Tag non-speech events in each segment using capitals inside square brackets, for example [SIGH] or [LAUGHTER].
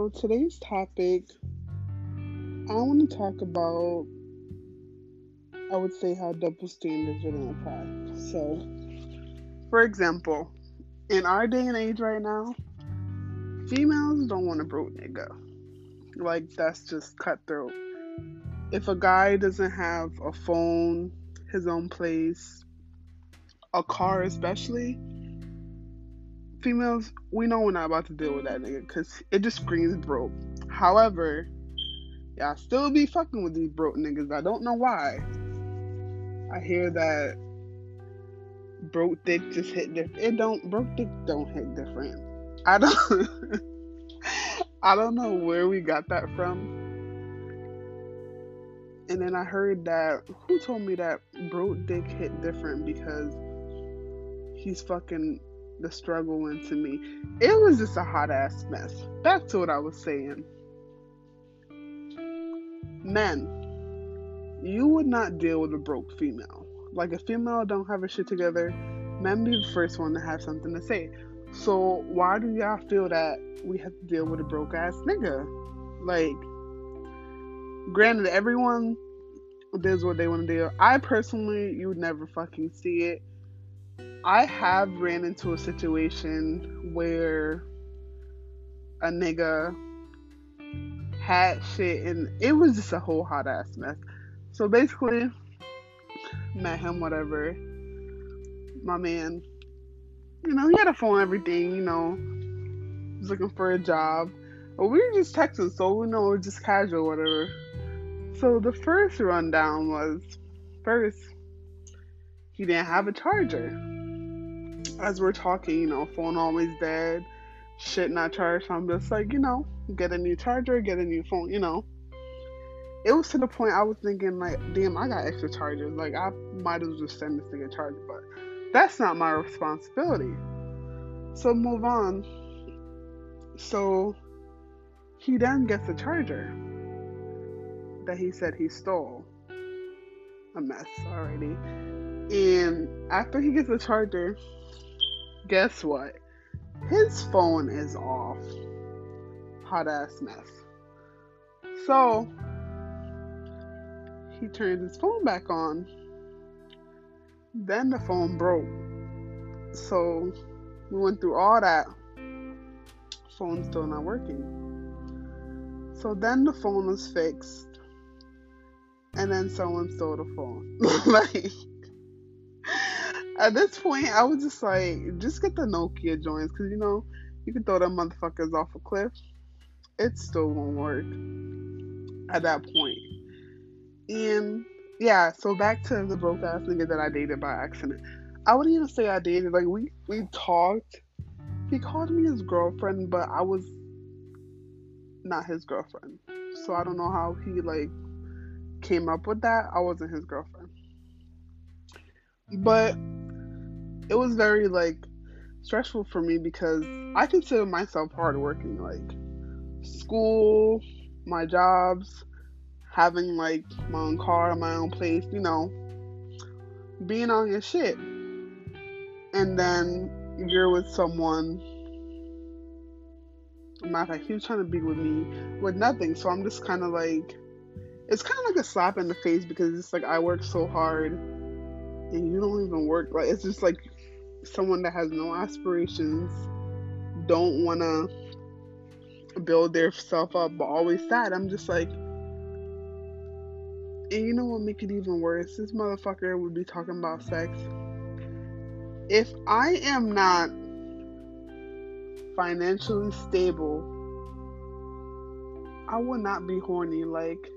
So today's topic, I want to talk about, I would say how double standards really apply. So, for example, in our day and age right now, females don't want a broke nigga. Like that's just cutthroat. If a guy doesn't have a phone, his own place, a car especially, females, we know we're not about to deal with that nigga because it just screams broke. However, y'all still be fucking with these broke niggas. I don't know why. I hear that broke dick just hit different. It don't broke dick don't hit different. I don't. [LAUGHS] I don't know where we got that from. And then I heard that who told me that broke dick hit different because he's fucking the struggle into me. It was just a hot ass mess. Back to what I was saying. Men, you would not deal with a broke female. Like a female don't have her shit together, men be the first one to have something to say. So why do y'all feel that we have to deal with a broke ass nigga? Like, granted, everyone does what they want to do. I personally, you would never fucking see it. I have ran into a situation where a nigga had shit and it was just a whole hot ass mess. So basically, met him, whatever. My man, you know, he had a phone, everything, you know, was looking for a job. But we were just texting, so we know it was just casual, whatever. So the first rundown was first, he didn't have a charger as we're talking, you know, phone always dead, shit not charged. So I'm just like, you know, get a new charger, get a new phone, you know. It was to the point I was thinking like, damn, I got extra chargers. Like I might as well just send this thing a charger, but that's not my responsibility. So move on. So he then gets a charger that he said he stole. A mess already. And after he gets the charger, guess what? His phone is off. Hot ass mess. So he turned his phone back on. Then the phone broke. So we went through all that. Phone's still not working. So then the phone was fixed. And then someone stole the phone. [LAUGHS] like at this point, I was just like, just get the Nokia joints, cause you know you can throw them motherfuckers off a cliff. It still won't work at that point. And yeah, so back to the broke ass nigga that I dated by accident. I wouldn't even say I dated. Like we we talked. He called me his girlfriend, but I was not his girlfriend. So I don't know how he like came up with that. I wasn't his girlfriend. But it was very like stressful for me because I consider myself hardworking. Like school, my jobs, having like my own car, my own place, you know, being on your shit. And then you're with someone. Matter of fact, he was trying to be with me with nothing. So I'm just kind of like, it's kind of like a slap in the face because it's like I work so hard and you don't even work. Like it's just like someone that has no aspirations, don't want to build their self up, but always sad. I'm just like, and you know what make it even worse? This motherfucker would be talking about sex. If I am not financially stable, I would not be horny. Like,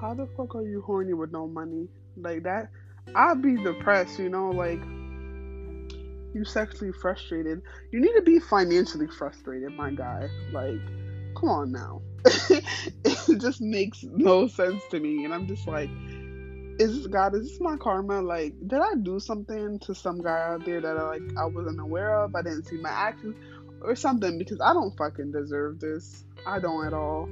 how the fuck are you horny with no money? Like that I'll be depressed, you know, like you sexually frustrated. You need to be financially frustrated, my guy. Like, come on now. [LAUGHS] it just makes no sense to me. And I'm just like, is God, is this my karma? Like, did I do something to some guy out there that I like I wasn't aware of? I didn't see my actions or something because I don't fucking deserve this. I don't at all.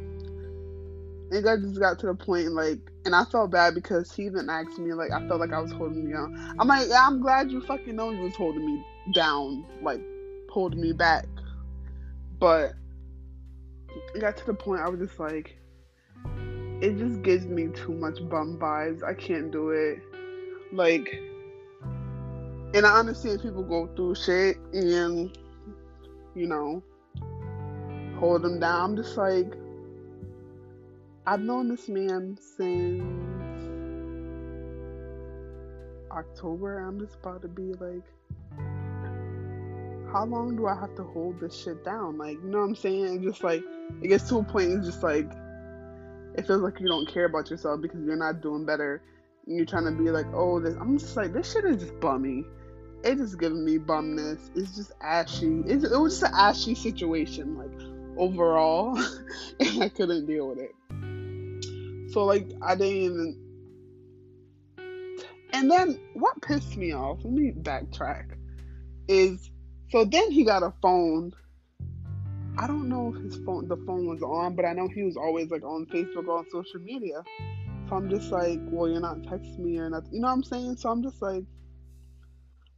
And I just got to the point like, and I felt bad because he even asked me like, I felt like I was holding me down. I'm like, yeah, I'm glad you fucking know you was holding me down, like holding me back. But it got to the point I was just like, it just gives me too much bum vibes. I can't do it. Like, and I understand people go through shit and, you know, hold them down. I'm just like, I've known this man since October. I'm just about to be like, how long do I have to hold this shit down? Like, you know what I'm saying? just like, it gets to a point, it's just like, it feels like you don't care about yourself because you're not doing better. And you're trying to be like, oh, this. I'm just like, this shit is just bummy. It just giving me bumness. It's just ashy. It's, it was just an ashy situation, like, overall. [LAUGHS] and I couldn't deal with it. So, like, I didn't even. And then what pissed me off, let me backtrack, is so then he got a phone. I don't know if his phone the phone was on, but I know he was always like on Facebook or on social media. So I'm just like, well, you're not texting me or nothing. You know what I'm saying? So I'm just like,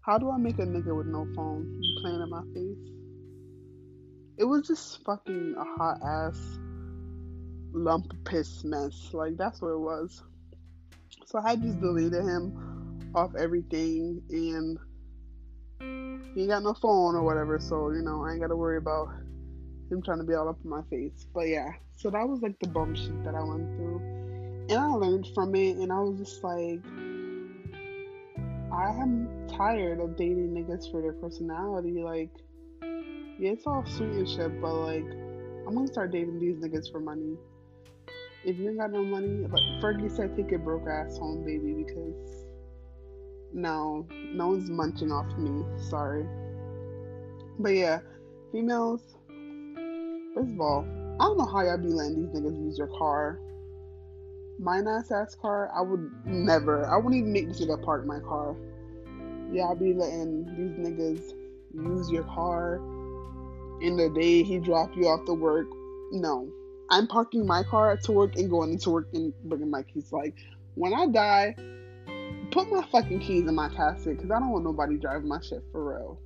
how do I make a nigga with no phone? You playing in my face? It was just fucking a hot ass lump piss mess. Like that's what it was. So I just deleted him off everything and he ain't got no phone or whatever, so you know, I ain't gotta worry about him trying to be all up in my face. But yeah, so that was like the bum shit that I went through. And I learned from it and I was just like I am tired of dating niggas for their personality. Like, yeah, it's all sweet and shit, but like, I'm gonna start dating these niggas for money. If you ain't got no money, like Fergie said, take your broke ass home, baby, because no, no one's munching off me. Sorry. But yeah, females, first of all, I don't know how y'all be letting these niggas use your car. My nice ass car, I would never, I wouldn't even make this nigga park my car. Yeah, I'll be letting these niggas use your car in the day he drop you off to work. No. I'm parking my car to work and going into work and bringing my keys. Like, when I die, put my fucking keys in my casket because I don't want nobody driving my shit for real.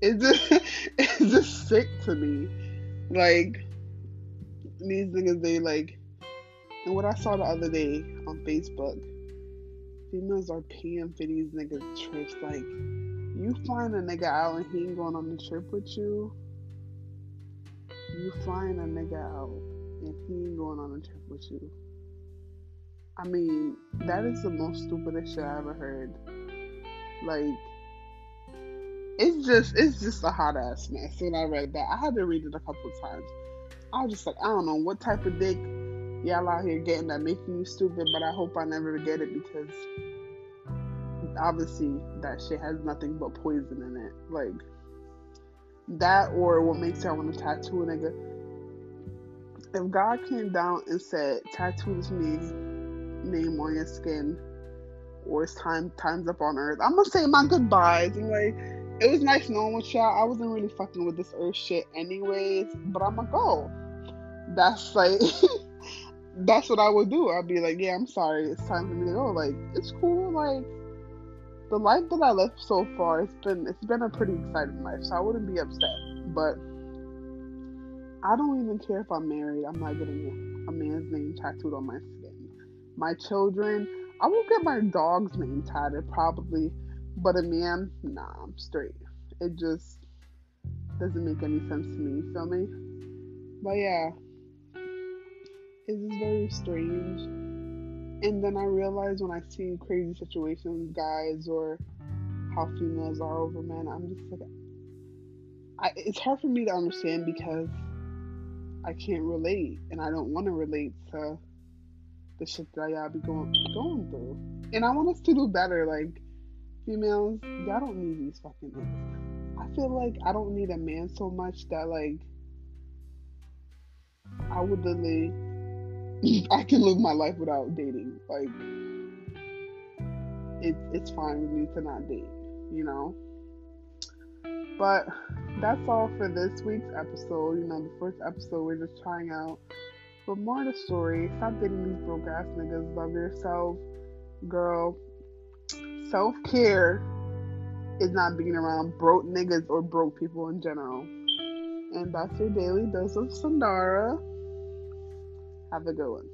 It's just, [LAUGHS] it's just sick to me. Like, these niggas, they like, and what I saw the other day on Facebook, females are paying for these niggas' trips. Like, you find a nigga out and he ain't going on the trip with you. You find a nigga out and he ain't going on a trip with you. I mean, that is the most stupidest shit I ever heard. Like, it's just it's just a hot ass mess. When I read that, I had to read it a couple times. I was just like, I don't know what type of dick y'all out here getting that making you stupid, but I hope I never get it because obviously that shit has nothing but poison in it. Like that, or what makes y'all want to tattoo a nigga. If God came down and said, "Tattoo me," name on your skin or it's time time's up on earth. I'm gonna say my goodbyes and like it was nice knowing with y'all. I wasn't really fucking with this earth shit anyways, but I'm gonna go. That's like [LAUGHS] that's what I would do. I'd be like, Yeah, I'm sorry, it's time for me to go. Like, it's cool, like the life that I lived so far, it's been it's been a pretty exciting life, so I wouldn't be upset. But I don't even care if I'm married. I'm not getting a man's name tattooed on my skin my children. I will get my dog's name tatted probably, but a man, nah, I'm straight. It just doesn't make any sense to me. You feel me? But yeah, it is very strange. And then I realize when I see crazy situations, guys, or how females are over men, I'm just like, I, it's hard for me to understand because I can't relate, and I don't want to relate to the shit that y'all be going going through. And I want us to do better. Like females, y'all don't need these fucking things. I feel like I don't need a man so much that like I would literally [CLEARS THROAT] I can live my life without dating. Like it, it's fine with me to not date, you know. But that's all for this week's episode. You know, the first episode we're just trying out but more the story, stop dating these broke ass niggas. Love yourself, girl. Self care is not being around broke niggas or broke people in general. And that's your daily dose of Sandara. Have a good one.